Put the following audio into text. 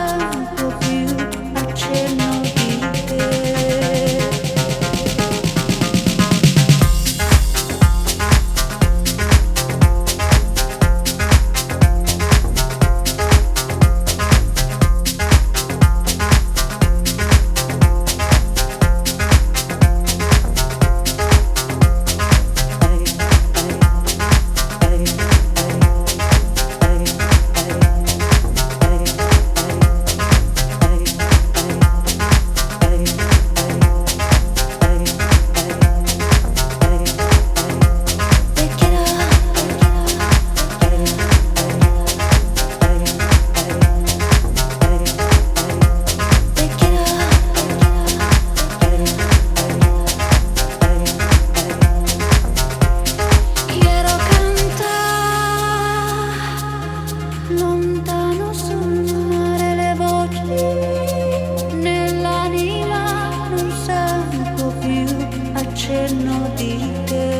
love. no dices.